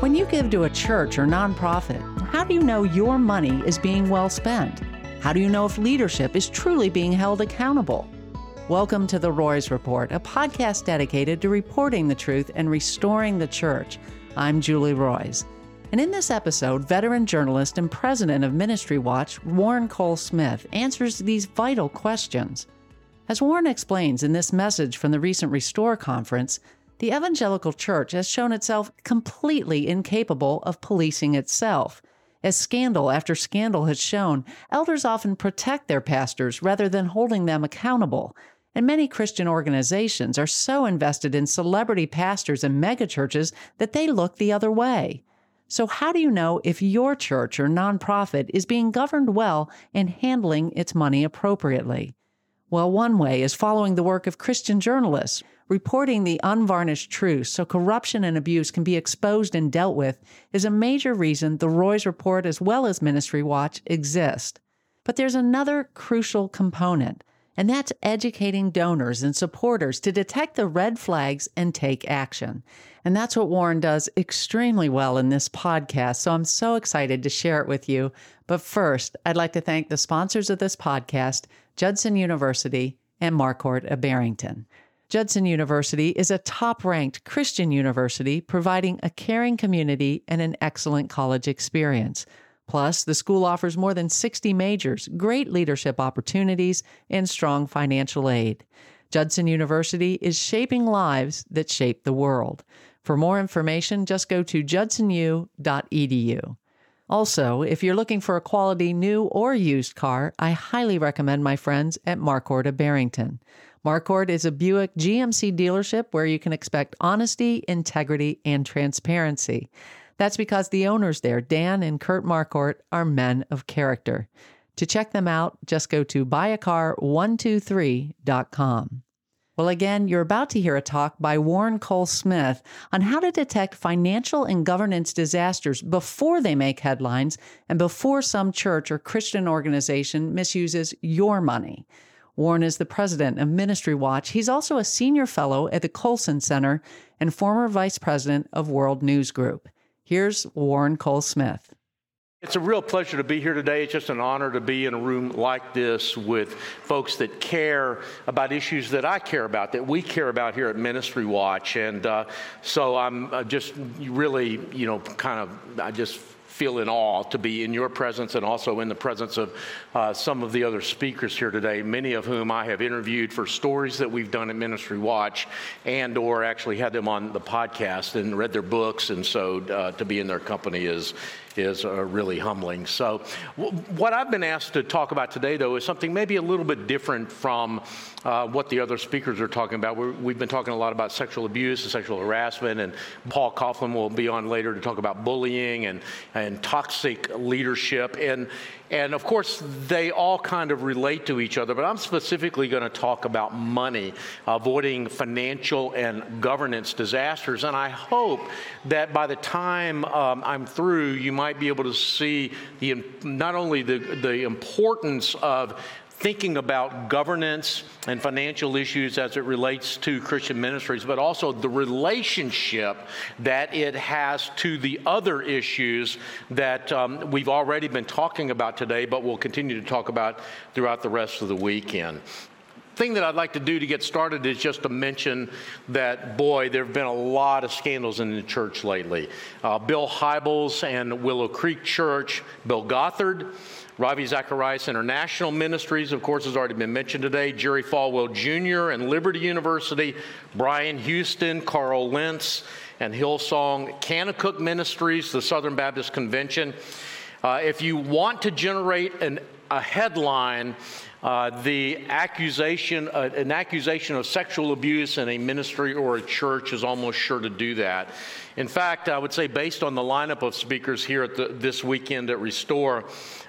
When you give to a church or nonprofit, how do you know your money is being well spent? How do you know if leadership is truly being held accountable? Welcome to the Roys Report, a podcast dedicated to reporting the truth and restoring the church. I'm Julie Roys. And in this episode, veteran journalist and president of Ministry Watch, Warren Cole Smith, answers these vital questions. As Warren explains in this message from the recent Restore conference, the evangelical church has shown itself completely incapable of policing itself. As scandal after scandal has shown, elders often protect their pastors rather than holding them accountable. And many Christian organizations are so invested in celebrity pastors and megachurches that they look the other way. So, how do you know if your church or nonprofit is being governed well and handling its money appropriately? Well, one way is following the work of Christian journalists, reporting the unvarnished truth so corruption and abuse can be exposed and dealt with is a major reason the Roys Report as well as Ministry Watch exist. But there's another crucial component, and that's educating donors and supporters to detect the red flags and take action. And that's what Warren does extremely well in this podcast. So I'm so excited to share it with you. But first, I'd like to thank the sponsors of this podcast, Judson University and Marquardt of Barrington. Judson University is a top ranked Christian university providing a caring community and an excellent college experience. Plus, the school offers more than 60 majors, great leadership opportunities, and strong financial aid. Judson University is shaping lives that shape the world. For more information, just go to judsonu.edu. Also, if you're looking for a quality new or used car, I highly recommend my friends at Marquardt Barrington. Marquardt is a Buick GMC dealership where you can expect honesty, integrity, and transparency. That's because the owners there, Dan and Kurt Marquardt, are men of character. To check them out, just go to buyacar123.com. Well, again, you're about to hear a talk by Warren Cole Smith on how to detect financial and governance disasters before they make headlines and before some church or Christian organization misuses your money. Warren is the president of Ministry Watch. He's also a senior fellow at the Colson Center and former vice president of World News Group. Here's Warren Cole Smith. It's a real pleasure to be here today. It's just an honor to be in a room like this with folks that care about issues that I care about, that we care about here at Ministry Watch. And uh, so I'm uh, just really, you know, kind of, I just feel in awe to be in your presence and also in the presence of uh, some of the other speakers here today, many of whom I have interviewed for stories that we've done at Ministry Watch and or actually had them on the podcast and read their books. And so uh, to be in their company is, is uh, really humbling. So, w- what I've been asked to talk about today, though, is something maybe a little bit different from uh, what the other speakers are talking about. we have been talking a lot about sexual abuse and sexual harassment, and Paul Coughlin will be on later to talk about bullying and, and toxic leadership. And, and of course, they all kind of relate to each other, but I'm specifically going to talk about money, avoiding financial and governance disasters. And I hope that by the time um, I'm through, you might be able to see the, not only the, the importance of thinking about governance and financial issues as it relates to Christian ministries, but also the relationship that it has to the other issues that um, we've already been talking about today, but we'll continue to talk about throughout the rest of the weekend thing that I'd like to do to get started is just to mention that, boy, there have been a lot of scandals in the church lately. Uh, Bill Hybels and Willow Creek Church, Bill Gothard, Ravi Zacharias International Ministries, of course, has already been mentioned today. Jerry Falwell Jr. and Liberty University, Brian Houston, Carl Lentz, and Hillsong Kanakuk Ministries, the Southern Baptist Convention. Uh, if you want to generate an, a headline, uh, the accusation, uh, an accusation of sexual abuse in a ministry or a church is almost sure to do that. In fact, I would say, based on the lineup of speakers here at the, this weekend at Restore,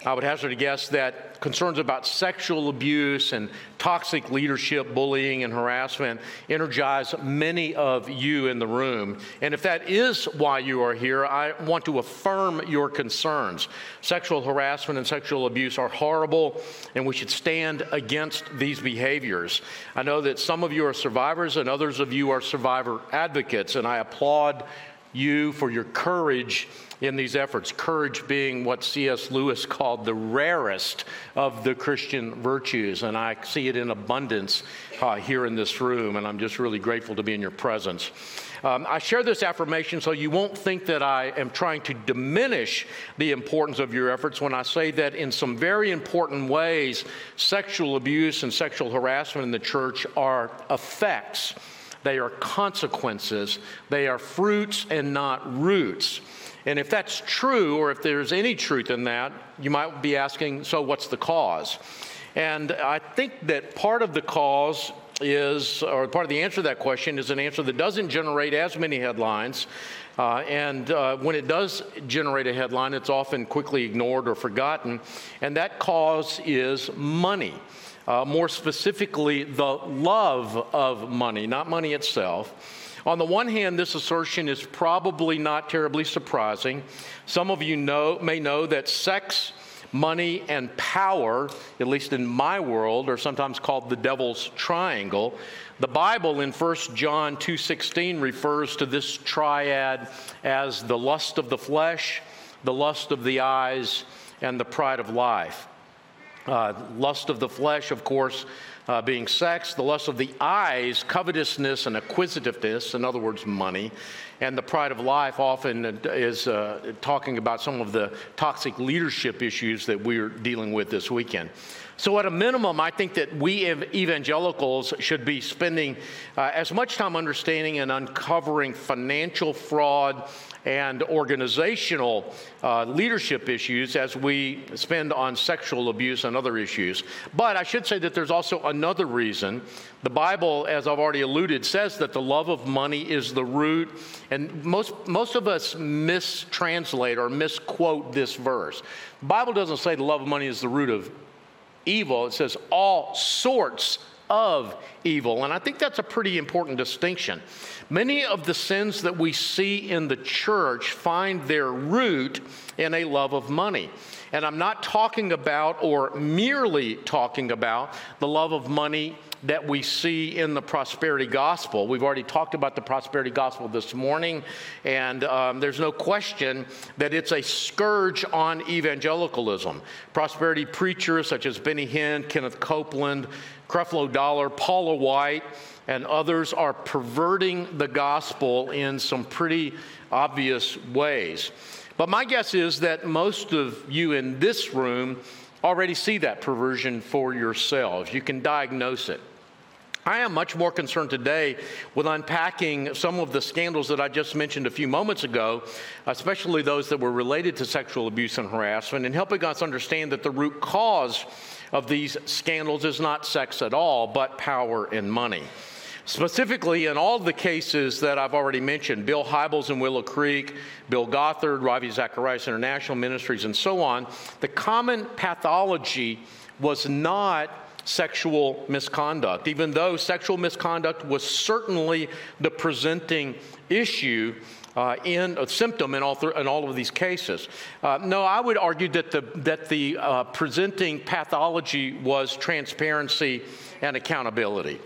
I would hazard a guess that concerns about sexual abuse and toxic leadership, bullying, and harassment energize many of you in the room. And if that is why you are here, I want to affirm your concerns. Sexual harassment and sexual abuse are horrible, and we should stand against these behaviors. I know that some of you are survivors, and others of you are survivor advocates, and I applaud you for your courage in these efforts. Courage being what C.S. Lewis called the rarest of the Christian virtues. And I see it in abundance uh, here in this room. And I'm just really grateful to be in your presence. Um, I share this affirmation so you won't think that I am trying to diminish the importance of your efforts when I say that in some very important ways, sexual abuse and sexual harassment in the church are effects. They are consequences. They are fruits and not roots. And if that's true, or if there's any truth in that, you might be asking, so what's the cause? And I think that part of the cause is, or part of the answer to that question is an answer that doesn't generate as many headlines. Uh, and uh, when it does generate a headline, it's often quickly ignored or forgotten. And that cause is money. Uh, more specifically, the love of money, not money itself. On the one hand, this assertion is probably not terribly surprising. Some of you know, may know that sex, money, and power, at least in my world, are sometimes called the devil's triangle. The Bible in 1 John 2:16 refers to this triad as the lust of the flesh, the lust of the eyes, and the pride of life. Uh, lust of the flesh, of course, uh, being sex, the lust of the eyes, covetousness and acquisitiveness, in other words, money, and the pride of life often is uh, talking about some of the toxic leadership issues that we're dealing with this weekend. So, at a minimum, I think that we evangelicals should be spending uh, as much time understanding and uncovering financial fraud and organizational uh, leadership issues as we spend on sexual abuse and other issues. But I should say that there's also another reason. The Bible, as I've already alluded, says that the love of money is the root, and most, most of us mistranslate or misquote this verse. The Bible doesn't say the love of money is the root of evil, it says all sorts of evil. And I think that's a pretty important distinction. Many of the sins that we see in the church find their root in a love of money. And I'm not talking about or merely talking about the love of money that we see in the prosperity gospel. We've already talked about the prosperity gospel this morning, and um, there's no question that it's a scourge on evangelicalism. Prosperity preachers such as Benny Hinn, Kenneth Copeland, Creflo Dollar, Paula White, and others are perverting the gospel in some pretty obvious ways. But my guess is that most of you in this room already see that perversion for yourselves. You can diagnose it. I am much more concerned today with unpacking some of the scandals that I just mentioned a few moments ago, especially those that were related to sexual abuse and harassment, and helping us understand that the root cause of these scandals is not sex at all, but power and money. Specifically, in all the cases that I've already mentioned, Bill Hybels in Willow Creek, Bill Gothard, Ravi Zacharias International Ministries, and so on, the common pathology was not sexual misconduct, even though sexual misconduct was certainly the presenting issue uh, in a symptom in all, th- in all of these cases. Uh, no, I would argue that the, that the uh, presenting pathology was transparency and accountability.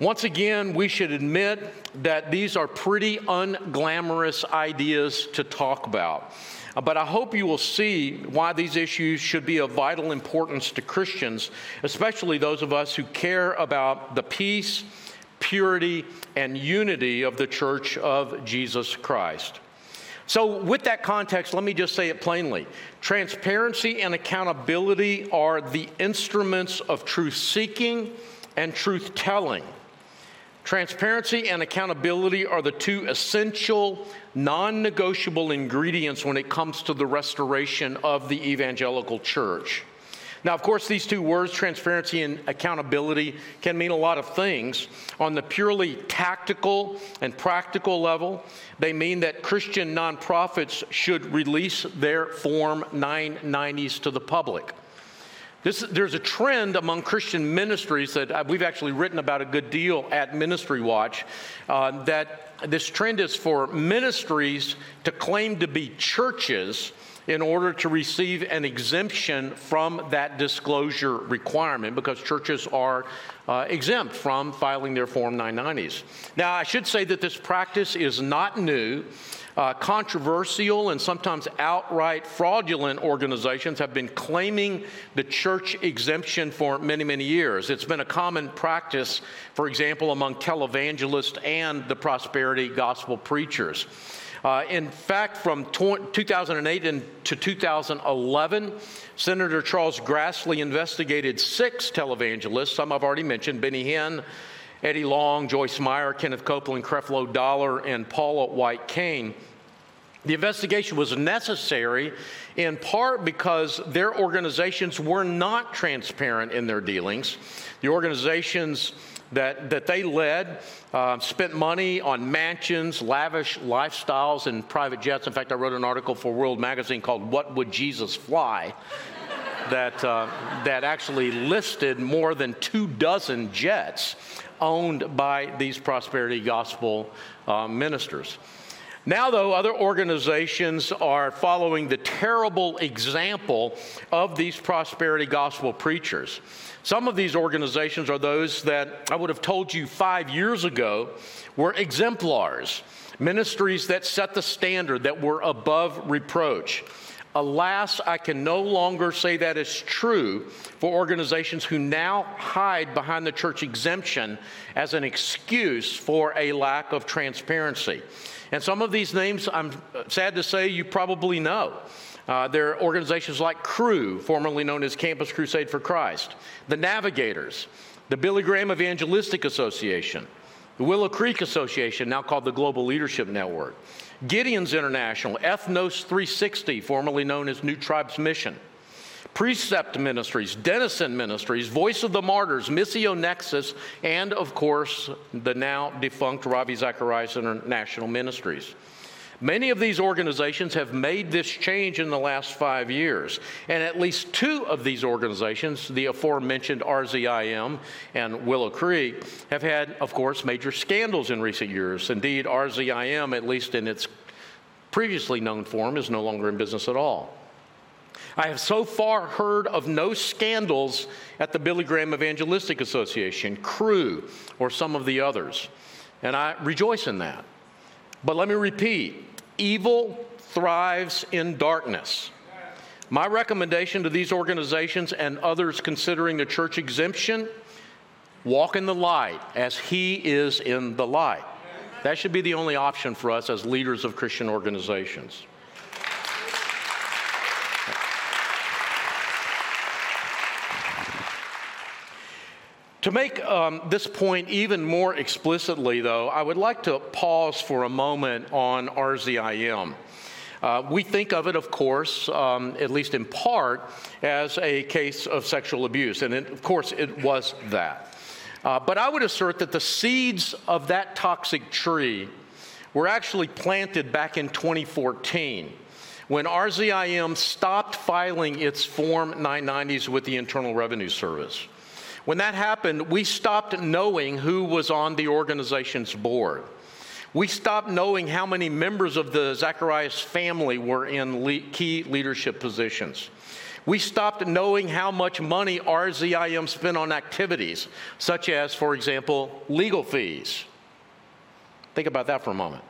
Once again, we should admit that these are pretty unglamorous ideas to talk about. Uh, but I hope you will see why these issues should be of vital importance to Christians, especially those of us who care about the peace, purity, and unity of the church of Jesus Christ. So, with that context, let me just say it plainly. Transparency and accountability are the instruments of truth seeking and truth telling. Transparency and accountability are the two essential, non negotiable ingredients when it comes to the restoration of the evangelical church. Now, of course, these two words, transparency and accountability, can mean a lot of things. On the purely tactical and practical level, they mean that Christian nonprofits should release their Form 990s to the public. This, there's a trend among Christian ministries that uh, we've actually written about a good deal at Ministry Watch uh, that this trend is for ministries to claim to be churches in order to receive an exemption from that disclosure requirement because churches are uh, exempt from filing their Form 990s. Now, I should say that this practice is not new. Uh, controversial and sometimes outright fraudulent organizations have been claiming the church exemption for many, many years. It's been a common practice, for example, among televangelists and the prosperity gospel preachers. Uh, in fact, from 2008 to 2011, Senator Charles Grassley investigated six televangelists, some I've already mentioned Benny Hinn, Eddie Long, Joyce Meyer, Kenneth Copeland, Creflo Dollar, and Paula White Cain. The investigation was necessary in part because their organizations were not transparent in their dealings. The organizations that, that they led uh, spent money on mansions, lavish lifestyles, and private jets. In fact, I wrote an article for World Magazine called What Would Jesus Fly? that, uh, that actually listed more than two dozen jets owned by these prosperity gospel uh, ministers. Now, though, other organizations are following the terrible example of these prosperity gospel preachers. Some of these organizations are those that I would have told you five years ago were exemplars, ministries that set the standard, that were above reproach. Alas, I can no longer say that is true for organizations who now hide behind the church exemption as an excuse for a lack of transparency. And some of these names, I'm sad to say, you probably know. Uh, there are organizations like Cru, formerly known as Campus Crusade for Christ, the Navigators, the Billy Graham Evangelistic Association, the Willow Creek Association, now called the Global Leadership Network. Gideon's International, Ethnos 360, formerly known as New Tribes Mission, Precept Ministries, Denison Ministries, Voice of the Martyrs, Missio Nexus, and of course, the now defunct Ravi Zacharias International Ministries. Many of these organizations have made this change in the last five years. And at least two of these organizations, the aforementioned RZIM and Willow Creek, have had, of course, major scandals in recent years. Indeed, RZIM, at least in its previously known form, is no longer in business at all. I have so far heard of no scandals at the Billy Graham Evangelistic Association, Cru, or some of the others. And I rejoice in that. But let me repeat Evil thrives in darkness. My recommendation to these organizations and others considering the church exemption walk in the light as He is in the light. That should be the only option for us as leaders of Christian organizations. To make um, this point even more explicitly, though, I would like to pause for a moment on RZIM. Uh, we think of it, of course, um, at least in part, as a case of sexual abuse, and it, of course it was that. Uh, but I would assert that the seeds of that toxic tree were actually planted back in 2014 when RZIM stopped filing its Form 990s with the Internal Revenue Service. When that happened, we stopped knowing who was on the organization's board. We stopped knowing how many members of the Zacharias family were in le- key leadership positions. We stopped knowing how much money RZIM spent on activities, such as, for example, legal fees. Think about that for a moment.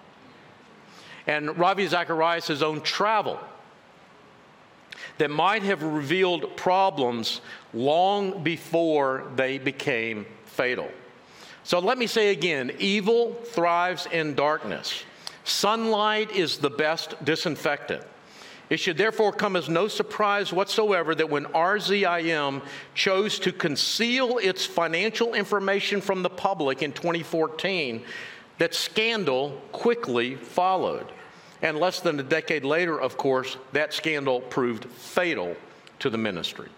And Ravi Zacharias' own travel that might have revealed problems long before they became fatal. So let me say again evil thrives in darkness. Sunlight is the best disinfectant. It should therefore come as no surprise whatsoever that when RZIM chose to conceal its financial information from the public in 2014, that scandal quickly followed. And less than a decade later, of course, that scandal proved fatal to the ministry.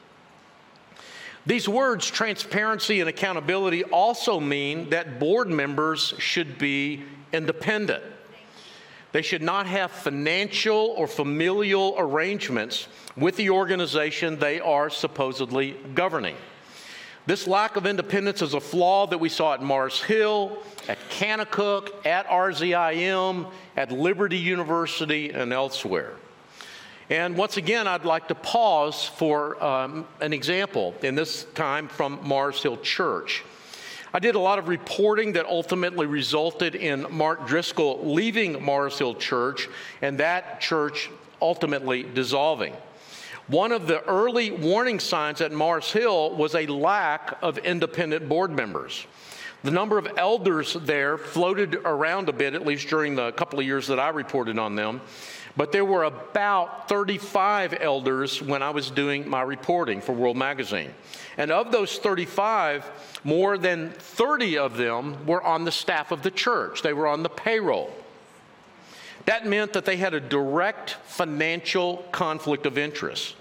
These words, transparency and accountability, also mean that board members should be independent. They should not have financial or familial arrangements with the organization they are supposedly governing. This lack of independence is a flaw that we saw at Mars Hill, at Kanakuk, at RZIM, at Liberty University, and elsewhere. And once again, I'd like to pause for um, an example, in this time from Mars Hill Church. I did a lot of reporting that ultimately resulted in Mark Driscoll leaving Mars Hill Church and that church ultimately dissolving. One of the early warning signs at Mars Hill was a lack of independent board members. The number of elders there floated around a bit, at least during the couple of years that I reported on them. But there were about 35 elders when I was doing my reporting for World Magazine. And of those 35, more than 30 of them were on the staff of the church, they were on the payroll. That meant that they had a direct financial conflict of interest.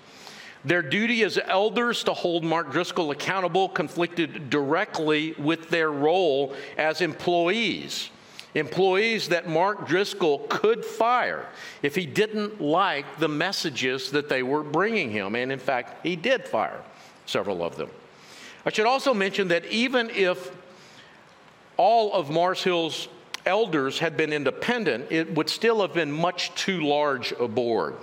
Their duty as elders to hold Mark Driscoll accountable conflicted directly with their role as employees employees that Mark Driscoll could fire if he didn't like the messages that they were bringing him. And in fact, he did fire several of them. I should also mention that even if all of Mars Hill's elders had been independent, it would still have been much too large a board.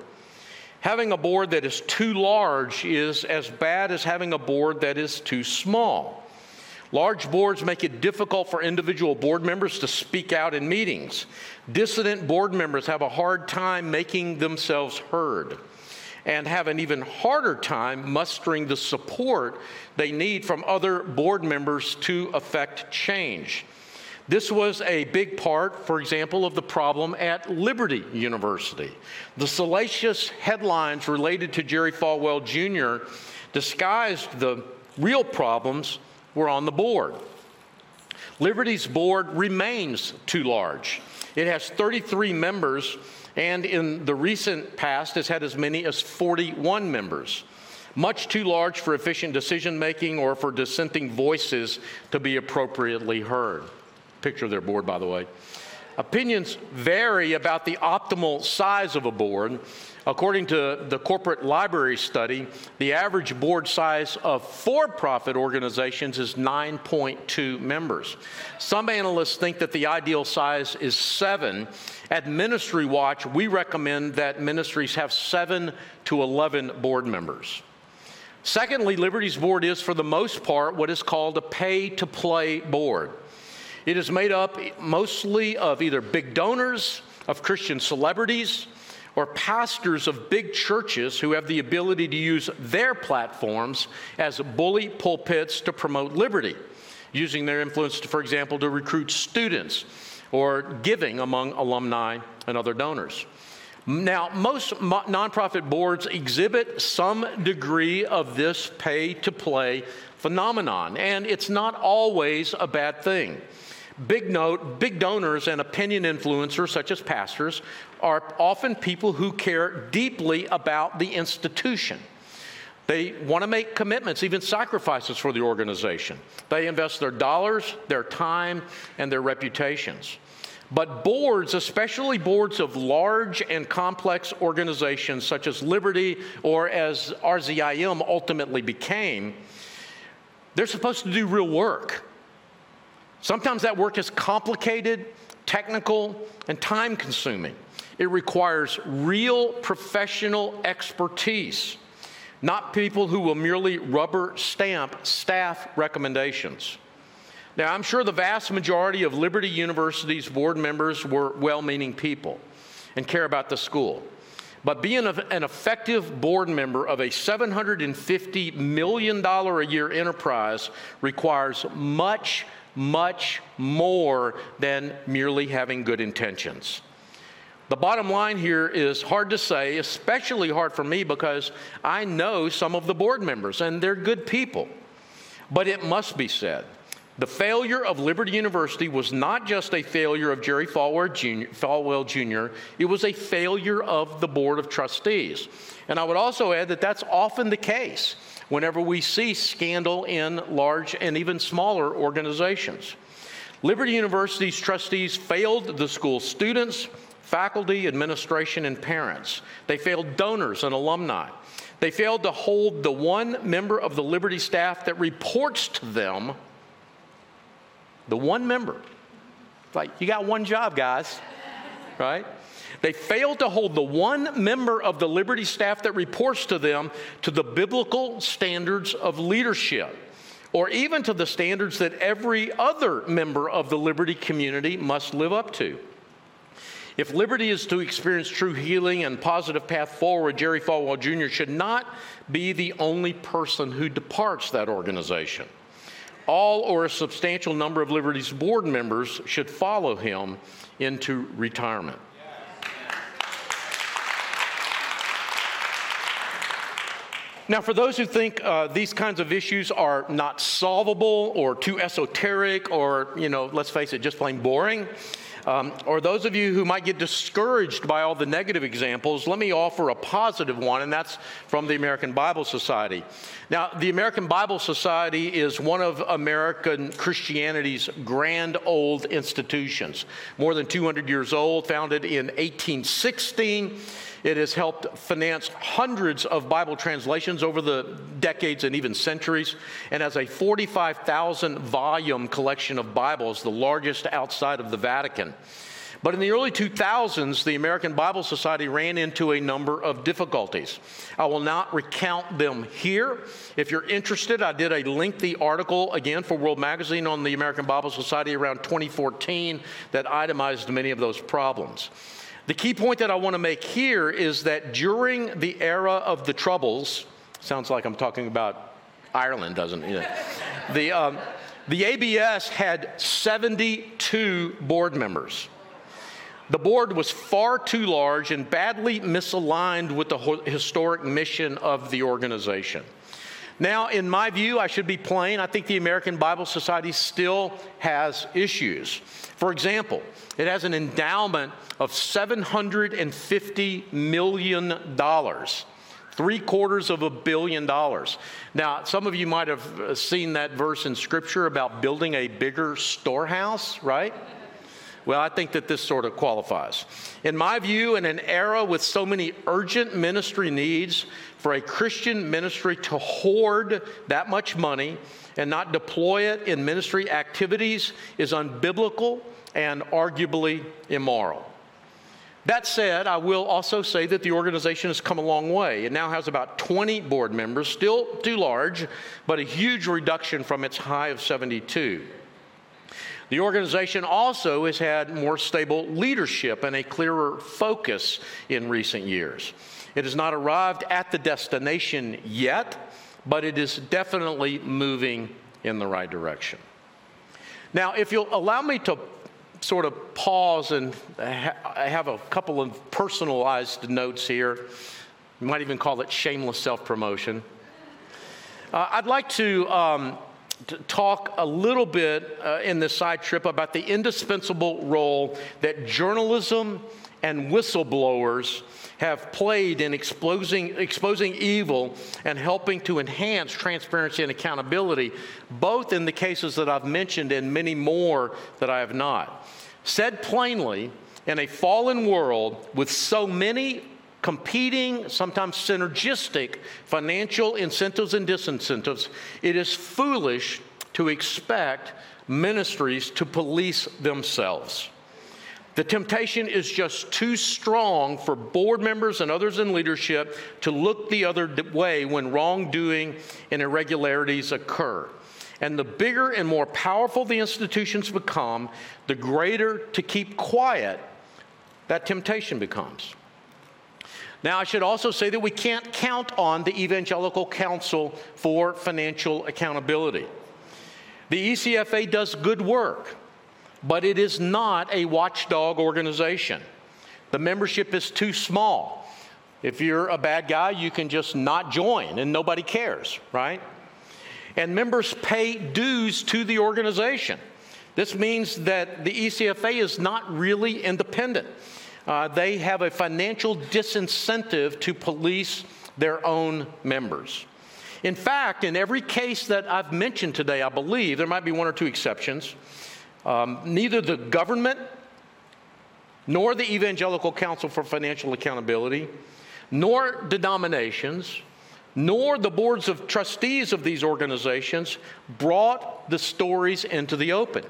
Having a board that is too large is as bad as having a board that is too small. Large boards make it difficult for individual board members to speak out in meetings. Dissident board members have a hard time making themselves heard and have an even harder time mustering the support they need from other board members to effect change. This was a big part, for example, of the problem at Liberty University. The salacious headlines related to Jerry Falwell Jr. disguised the real problems were on the board. Liberty's board remains too large. It has 33 members, and in the recent past has had as many as 41 members. Much too large for efficient decision making or for dissenting voices to be appropriately heard. Picture of their board, by the way. Opinions vary about the optimal size of a board, According to the corporate library study, the average board size of for profit organizations is 9.2 members. Some analysts think that the ideal size is seven. At Ministry Watch, we recommend that ministries have seven to 11 board members. Secondly, Liberty's board is, for the most part, what is called a pay to play board. It is made up mostly of either big donors, of Christian celebrities, or pastors of big churches who have the ability to use their platforms as bully pulpits to promote liberty, using their influence, to, for example, to recruit students or giving among alumni and other donors. Now, most nonprofit boards exhibit some degree of this pay to play phenomenon, and it's not always a bad thing. Big note, big donors and opinion influencers, such as pastors, are often people who care deeply about the institution. They want to make commitments, even sacrifices for the organization. They invest their dollars, their time, and their reputations. But boards, especially boards of large and complex organizations such as Liberty or as RZIM ultimately became, they're supposed to do real work. Sometimes that work is complicated, technical, and time consuming. It requires real professional expertise, not people who will merely rubber stamp staff recommendations. Now, I'm sure the vast majority of Liberty University's board members were well meaning people and care about the school. But being an effective board member of a $750 million a year enterprise requires much much more than merely having good intentions. The bottom line here is hard to say, especially hard for me because I know some of the board members and they're good people. But it must be said the failure of Liberty University was not just a failure of Jerry Falwell Jr., Falwell Jr., it was a failure of the Board of Trustees. And I would also add that that's often the case whenever we see scandal in large and even smaller organizations. Liberty University's trustees failed the school students, faculty, administration, and parents. They failed donors and alumni. They failed to hold the one member of the Liberty staff that reports to them, the one member. It's like, you got one job, guys. right? They fail to hold the one member of the Liberty staff that reports to them to the biblical standards of leadership, or even to the standards that every other member of the Liberty community must live up to. If Liberty is to experience true healing and positive path forward, Jerry Falwell Jr. should not be the only person who departs that organization. All or a substantial number of Liberty's board members should follow him into retirement. Now, for those who think uh, these kinds of issues are not solvable or too esoteric or, you know, let's face it, just plain boring, um, or those of you who might get discouraged by all the negative examples, let me offer a positive one, and that's from the American Bible Society. Now, the American Bible Society is one of American Christianity's grand old institutions, more than 200 years old, founded in 1816. It has helped finance hundreds of Bible translations over the decades and even centuries, and has a 45,000 volume collection of Bibles, the largest outside of the Vatican. But in the early 2000s, the American Bible Society ran into a number of difficulties. I will not recount them here. If you're interested, I did a lengthy article again for World Magazine on the American Bible Society around 2014 that itemized many of those problems. The key point that I want to make here is that during the era of the Troubles, sounds like I'm talking about Ireland, doesn't it? the, um, the ABS had 72 board members. The board was far too large and badly misaligned with the historic mission of the organization. Now, in my view, I should be plain. I think the American Bible Society still has issues. For example, it has an endowment of $750 million three quarters of a billion dollars. Now, some of you might have uh, seen that verse in Scripture about building a bigger storehouse, right? Well, I think that this sort of qualifies. In my view, in an era with so many urgent ministry needs, for a Christian ministry to hoard that much money and not deploy it in ministry activities is unbiblical and arguably immoral. That said, I will also say that the organization has come a long way. It now has about 20 board members, still too large, but a huge reduction from its high of 72. The organization also has had more stable leadership and a clearer focus in recent years. It has not arrived at the destination yet, but it is definitely moving in the right direction. Now, if you'll allow me to sort of pause and ha- have a couple of personalized notes here, you might even call it shameless self promotion. Uh, I'd like to um, talk a little bit uh, in this side trip about the indispensable role that journalism and whistleblowers have played in exposing, exposing evil and helping to enhance transparency and accountability, both in the cases that I've mentioned and many more that I have not. Said plainly, in a fallen world with so many competing, sometimes synergistic financial incentives and disincentives, it is foolish to expect ministries to police themselves. The temptation is just too strong for board members and others in leadership to look the other way when wrongdoing and irregularities occur. And the bigger and more powerful the institutions become, the greater to keep quiet that temptation becomes. Now, I should also say that we can't count on the Evangelical Council for financial accountability. The ECFA does good work, but it is not a watchdog organization. The membership is too small. If you're a bad guy, you can just not join and nobody cares, right? And members pay dues to the organization. This means that the ECFA is not really independent uh, they have a financial disincentive to police their own members. In fact, in every case that I've mentioned today, I believe, there might be one or two exceptions, um, neither the government nor the Evangelical Council for Financial Accountability, nor denominations, nor the boards of trustees of these organizations brought the stories into the open.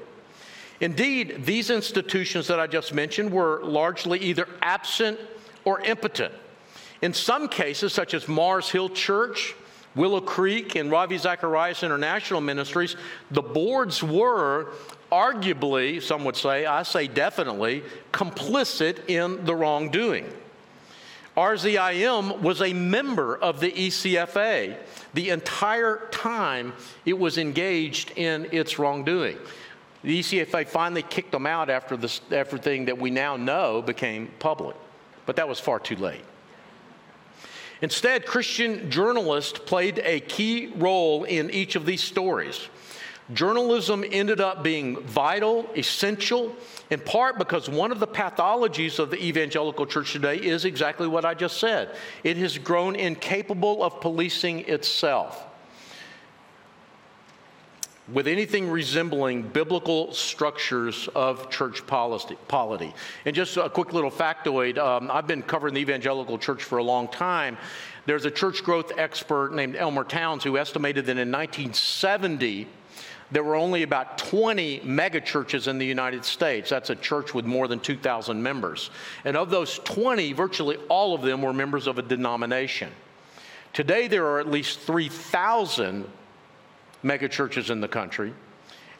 Indeed, these institutions that I just mentioned were largely either absent or impotent. In some cases, such as Mars Hill Church, Willow Creek, and Ravi Zacharias International Ministries, the boards were arguably, some would say, I say definitely, complicit in the wrongdoing. RZIM was a member of the ECFA the entire time it was engaged in its wrongdoing. The ECFA finally kicked them out after this, everything that we now know became public, but that was far too late. Instead, Christian journalists played a key role in each of these stories. Journalism ended up being vital, essential, in part because one of the pathologies of the evangelical church today is exactly what I just said. It has grown incapable of policing itself with anything resembling biblical structures of church policy, polity. And just a quick little factoid um, I've been covering the evangelical church for a long time. There's a church growth expert named Elmer Towns who estimated that in 1970, there were only about 20 megachurches in the United States. That's a church with more than 2,000 members. And of those 20, virtually all of them were members of a denomination. Today, there are at least 3,000 megachurches in the country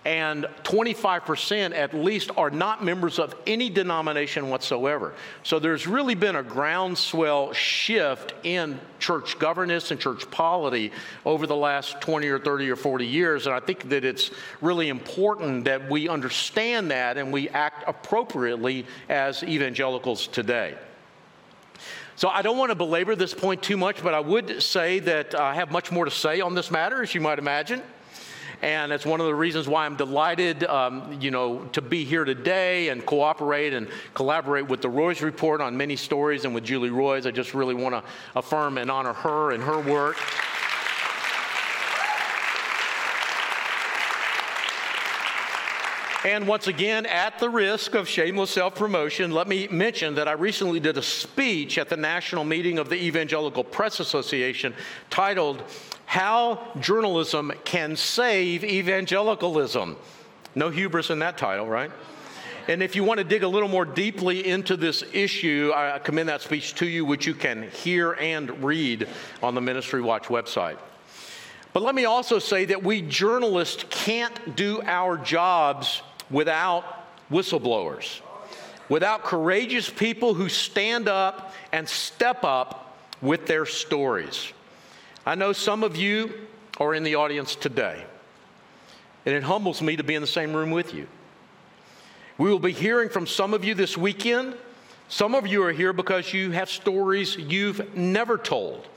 and 25% at least are not members of any denomination whatsoever. So there's really been a groundswell shift in church governance and church polity over the last 20 or 30 or 40 years. And I think that it's really important that we understand that and we act appropriately as evangelicals today. So I don't want to belabor this point too much, but I would say that I have much more to say on this matter, as you might imagine and it's one of the reasons why I'm delighted, um, you know, to be here today and cooperate and collaborate with the Roys Report on many stories and with Julie Roys. I just really want to affirm and honor her and her work. And once again, at the risk of shameless self promotion, let me mention that I recently did a speech at the national meeting of the Evangelical Press Association titled how Journalism Can Save Evangelicalism. No hubris in that title, right? And if you want to dig a little more deeply into this issue, I commend that speech to you, which you can hear and read on the Ministry Watch website. But let me also say that we journalists can't do our jobs without whistleblowers, without courageous people who stand up and step up with their stories. I know some of you are in the audience today, and it humbles me to be in the same room with you. We will be hearing from some of you this weekend. Some of you are here because you have stories you've never told,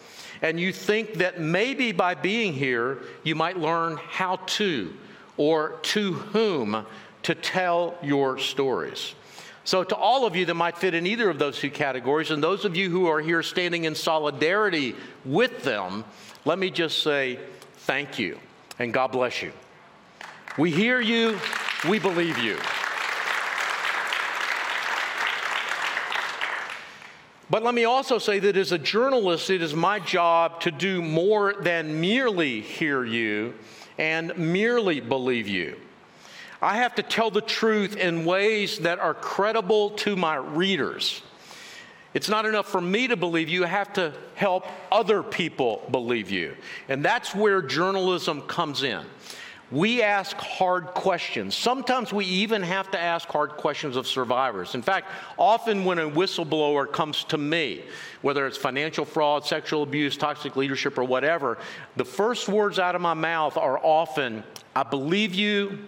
and you think that maybe by being here, you might learn how to or to whom to tell your stories. So, to all of you that might fit in either of those two categories, and those of you who are here standing in solidarity with them, let me just say thank you and God bless you. We hear you, we believe you. But let me also say that as a journalist, it is my job to do more than merely hear you and merely believe you. I have to tell the truth in ways that are credible to my readers. It's not enough for me to believe you, you have to help other people believe you. And that's where journalism comes in. We ask hard questions. Sometimes we even have to ask hard questions of survivors. In fact, often when a whistleblower comes to me, whether it's financial fraud, sexual abuse, toxic leadership, or whatever, the first words out of my mouth are often, I believe you,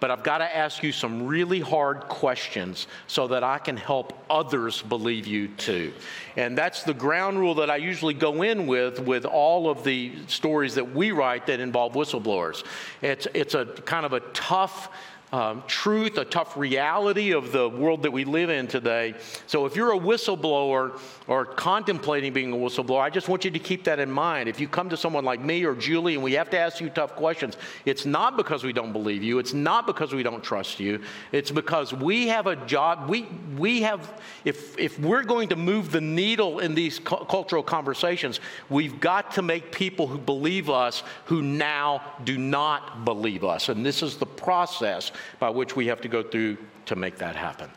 but I've got to ask you some really hard questions so that I can help others believe you too. And that's the ground rule that I usually go in with with all of the stories that we write that involve whistleblowers. It's, it's a kind of a tough um, truth, a tough reality of the world that we live in today. So if you're a whistleblower or contemplating being a whistleblower, I just want you to keep that in mind. If you come to someone like me or Julie and we have to ask you tough questions, it's not because we don't believe you, it's not because we don't trust you, it's because we have a job. We, we have, if, if we're going to move the needle in these cu- cultural conversations, we've got to make people who believe us who now do not believe us. And this is the process by which we have to go through to make that happen.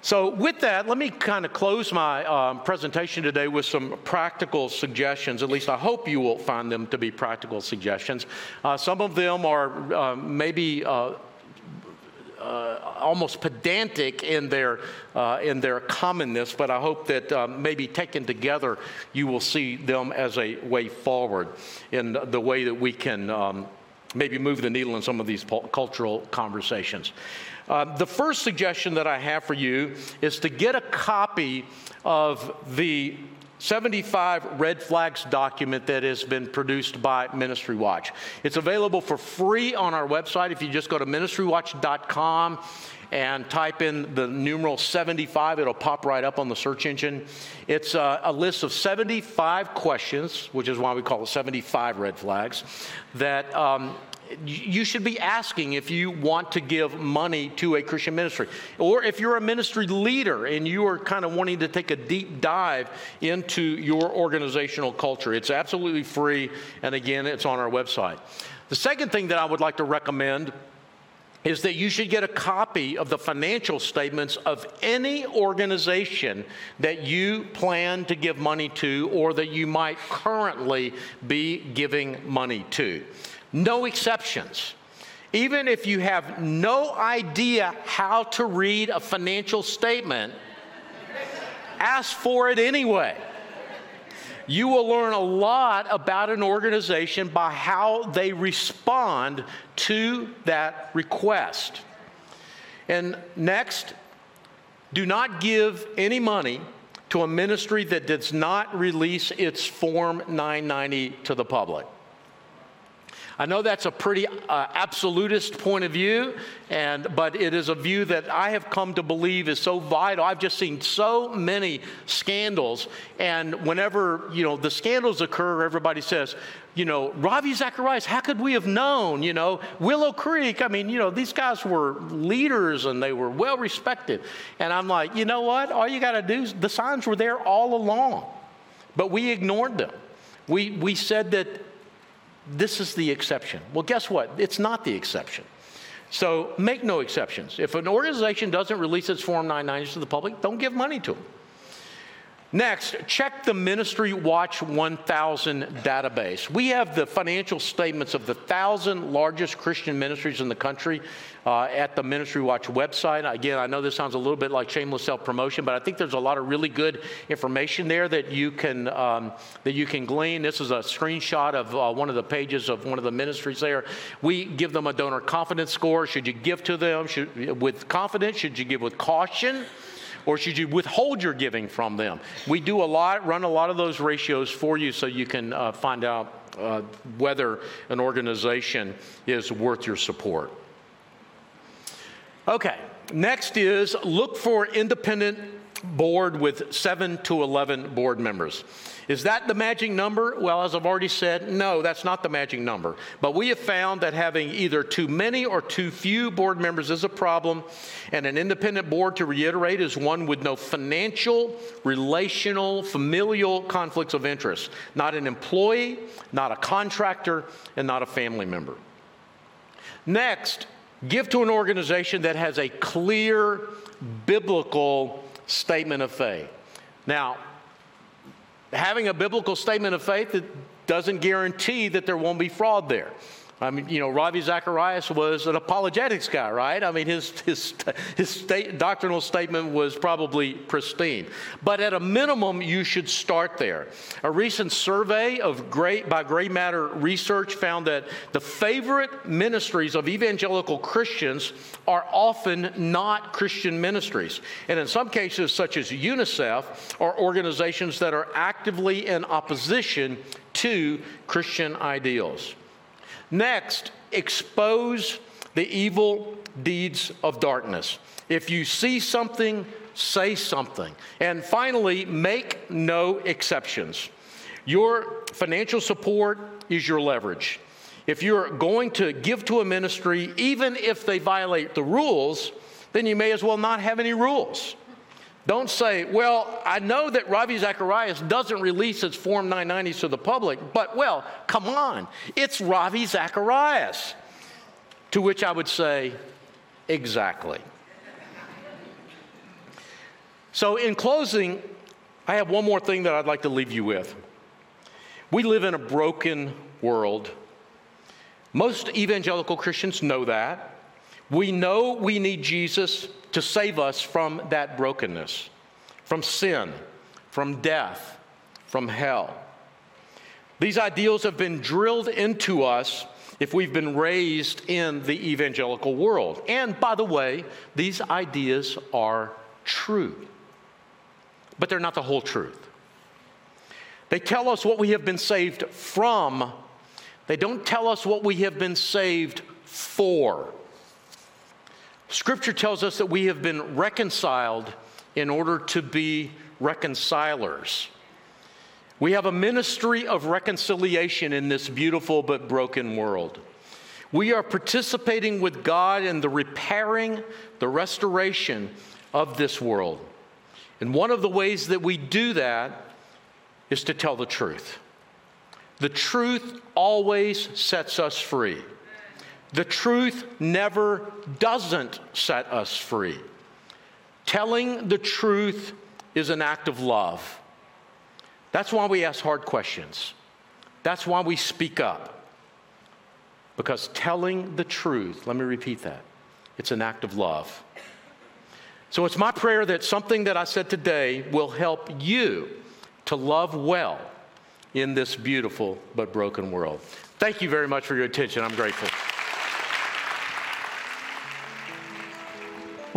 So, with that, let me kind of close my um, presentation today with some practical suggestions. At least I hope you will find them to be practical suggestions. Uh, some of them are uh, maybe. Uh, uh, almost pedantic in their uh, in their commonness, but I hope that um, maybe taken together, you will see them as a way forward in the way that we can um, maybe move the needle in some of these cultural conversations. Uh, the first suggestion that I have for you is to get a copy of the 75 red flags document that has been produced by Ministry Watch. It's available for free on our website if you just go to ministrywatch.com and type in the numeral 75, it'll pop right up on the search engine. It's a, a list of 75 questions, which is why we call it 75 red flags, that um, you should be asking if you want to give money to a Christian ministry. Or if you're a ministry leader and you are kind of wanting to take a deep dive into your organizational culture, it's absolutely free. And again, it's on our website. The second thing that I would like to recommend is that you should get a copy of the financial statements of any organization that you plan to give money to or that you might currently be giving money to no exceptions. Even if you have no idea how to read a financial statement, ask for it anyway. You will learn a lot about an organization by how they respond to that request. And next, do not give any money to a ministry that does not release its Form 990 to the public. I know that's a pretty uh, absolutist point of view, and, but it is a view that I have come to believe is so vital. I've just seen so many scandals, and whenever you know the scandals occur, everybody says, you know, Ravi Zacharias, how could we have known? You know, Willow Creek, I mean, you know, these guys were leaders and they were well respected. And I'm like, you know what? All you got to do is the signs were there all along, but we ignored them. We, we said that this is the exception. Well, guess what? It's not the exception. So make no exceptions. If an organization doesn't release its Form 990s to the public, don't give money to them. Next, check the Ministry Watch 1000 database. We have the financial statements of the thousand largest Christian ministries in the country uh, at the Ministry Watch website. Again, I know this sounds a little bit like shameless self-promotion, but I think there's a lot of really good information there that you can um, that you can glean. This is a screenshot of uh, one of the pages of one of the ministries there. We give them a donor confidence score. Should you give to them should, with confidence? Should you give with caution? Or should you withhold your giving from them? We do a lot, run a lot of those ratios for you so you can uh, find out uh, whether an organization is worth your support. Okay, next is look for independent board with seven to 11 board members. Is that the magic number? Well, as I've already said, no, that's not the magic number. But we have found that having either too many or too few board members is a problem, and an independent board, to reiterate, is one with no financial, relational, familial conflicts of interest. Not an employee, not a contractor, and not a family member. Next, give to an organization that has a clear biblical statement of faith. Now, having a biblical statement of faith that doesn't guarantee that there won't be fraud there. I mean, you know, Ravi Zacharias was an apologetics guy, right? I mean, his, his, his state, doctrinal statement was probably pristine. But at a minimum, you should start there. A recent survey of Gray, by Grey Matter Research found that the favorite ministries of evangelical Christians are often not Christian ministries. And in some cases, such as UNICEF, are organizations that are actively in opposition to Christian ideals. Next, expose the evil deeds of darkness. If you see something, say something. And finally, make no exceptions. Your financial support is your leverage. If you're going to give to a ministry, even if they violate the rules, then you may as well not have any rules. Don't say, well, I know that Ravi Zacharias doesn't release its Form 990s to the public, but well, come on, it's Ravi Zacharias. To which I would say, exactly. So, in closing, I have one more thing that I'd like to leave you with. We live in a broken world. Most evangelical Christians know that. We know we need Jesus to save us from that brokenness, from sin, from death, from hell. These ideals have been drilled into us if we've been raised in the evangelical world. And by the way, these ideas are true, but they're not the whole truth. They tell us what we have been saved from, they don't tell us what we have been saved for. Scripture tells us that we have been reconciled in order to be reconcilers. We have a ministry of reconciliation in this beautiful but broken world. We are participating with God in the repairing, the restoration of this world. And one of the ways that we do that is to tell the truth. The truth always sets us free. The truth never doesn't set us free. Telling the truth is an act of love. That's why we ask hard questions. That's why we speak up. Because telling the truth, let me repeat that, it's an act of love. So it's my prayer that something that I said today will help you to love well in this beautiful but broken world. Thank you very much for your attention. I'm grateful.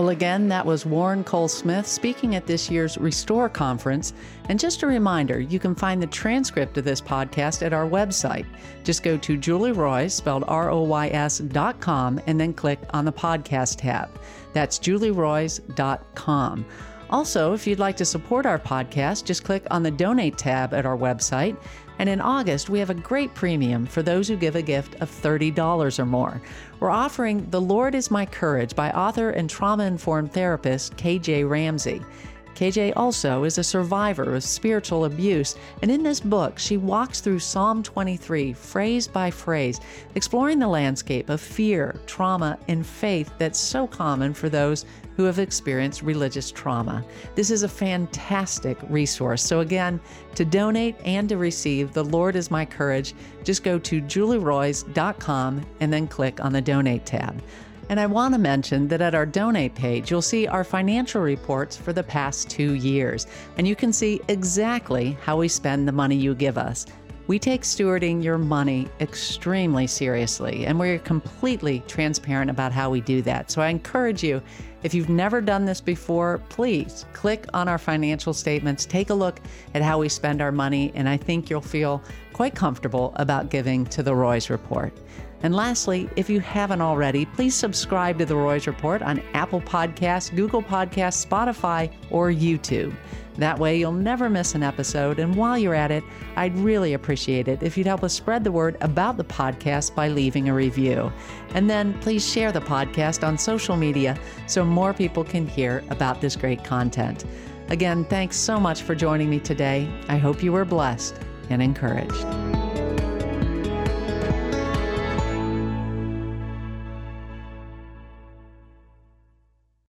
Well, again, that was Warren Cole Smith speaking at this year's Restore Conference. And just a reminder, you can find the transcript of this podcast at our website. Just go to Julie Roys, spelled R O Y S dot com, and then click on the podcast tab. That's julieroys.com. Also, if you'd like to support our podcast, just click on the donate tab at our website and in August, we have a great premium for those who give a gift of $30 or more. We're offering The Lord is My Courage by author and trauma informed therapist KJ Ramsey. KJ also is a survivor of spiritual abuse, and in this book, she walks through Psalm 23, phrase by phrase, exploring the landscape of fear, trauma, and faith that's so common for those who have experienced religious trauma. This is a fantastic resource. So, again, to donate and to receive The Lord is My Courage, just go to julieroys.com and then click on the Donate tab. And I want to mention that at our donate page, you'll see our financial reports for the past two years, and you can see exactly how we spend the money you give us. We take stewarding your money extremely seriously, and we're completely transparent about how we do that. So I encourage you, if you've never done this before, please click on our financial statements, take a look at how we spend our money, and I think you'll feel quite comfortable about giving to the Roys Report. And lastly, if you haven't already, please subscribe to The Roys Report on Apple Podcasts, Google Podcasts, Spotify, or YouTube. That way, you'll never miss an episode. And while you're at it, I'd really appreciate it if you'd help us spread the word about the podcast by leaving a review. And then please share the podcast on social media so more people can hear about this great content. Again, thanks so much for joining me today. I hope you were blessed and encouraged.